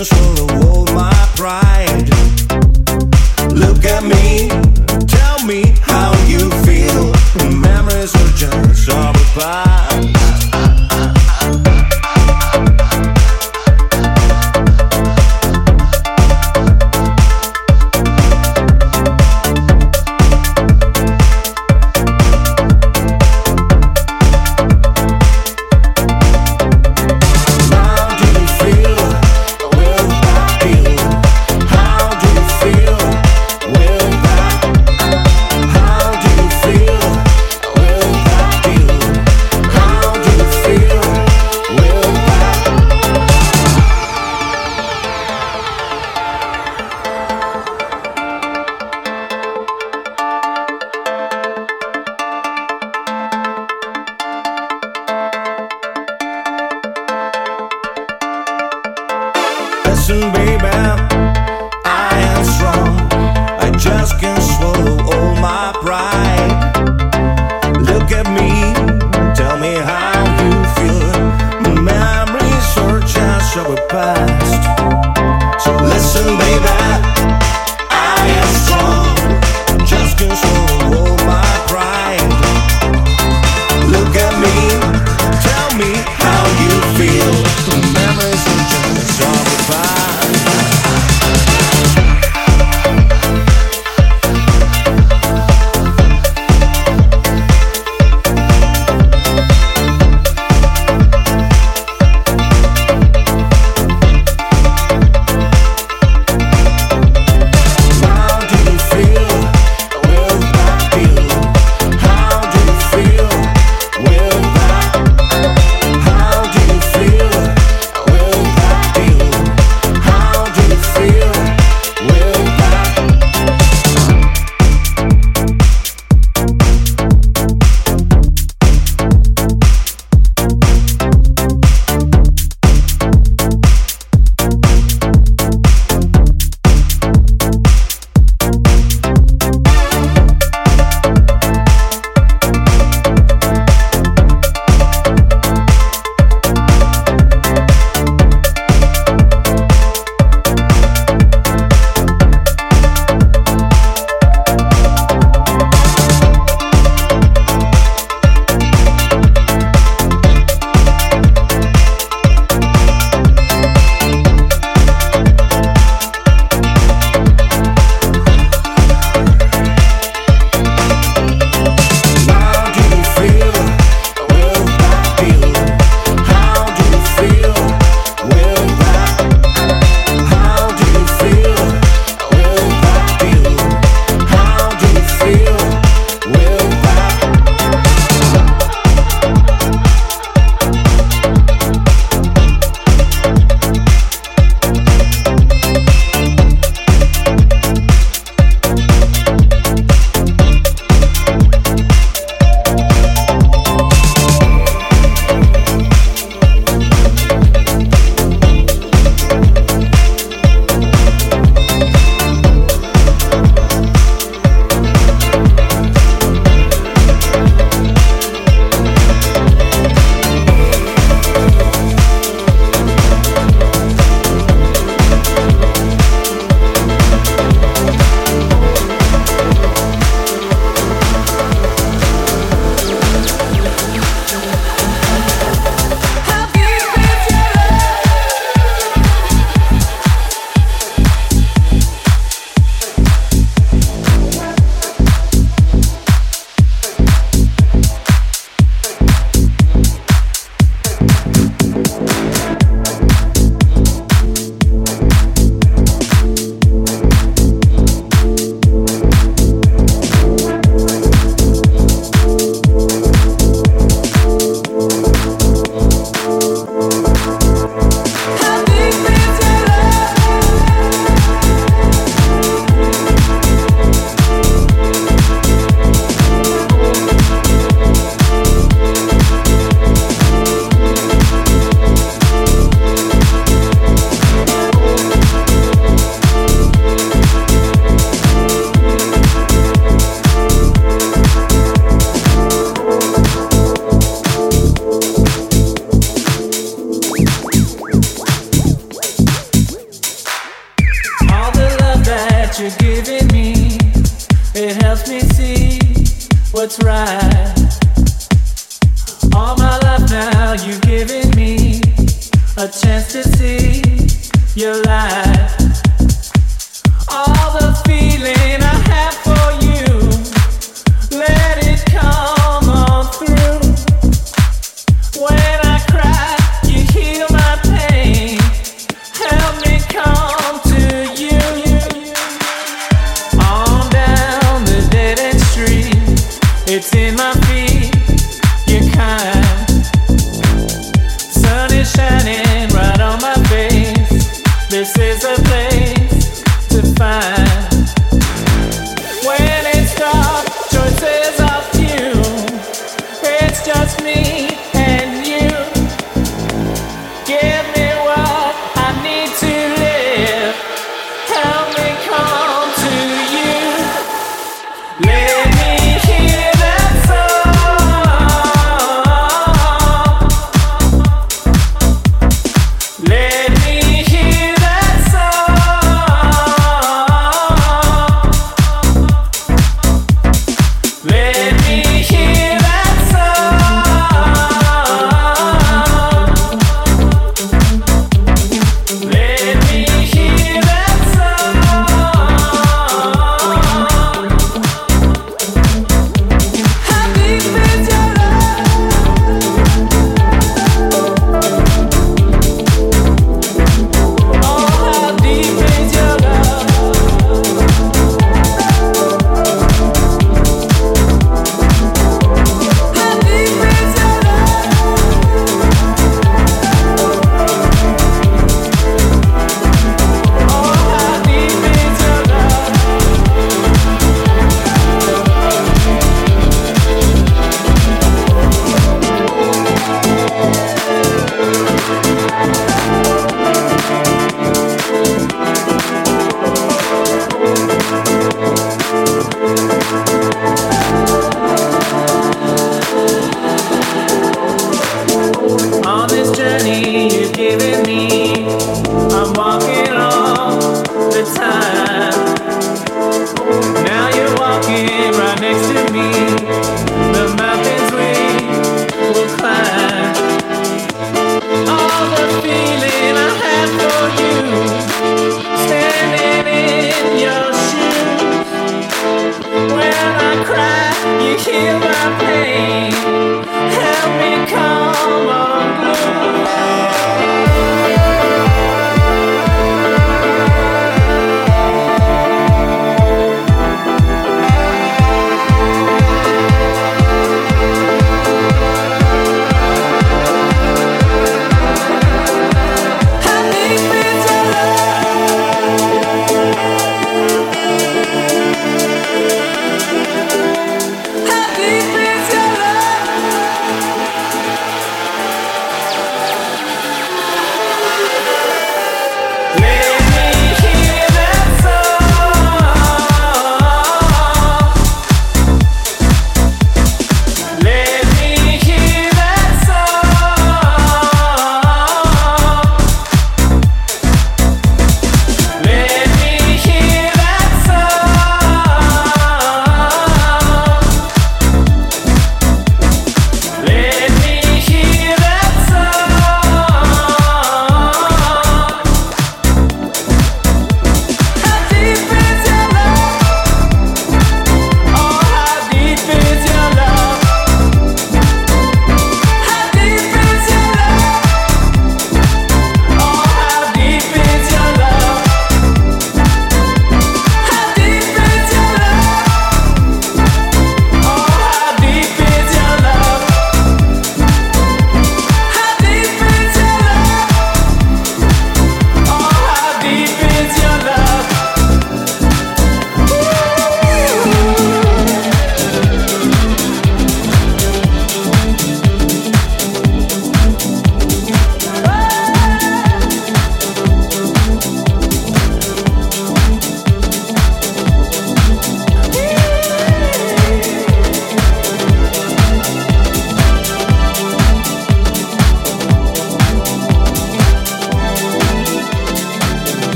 you so a chance to see your light.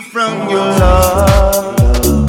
Thank you.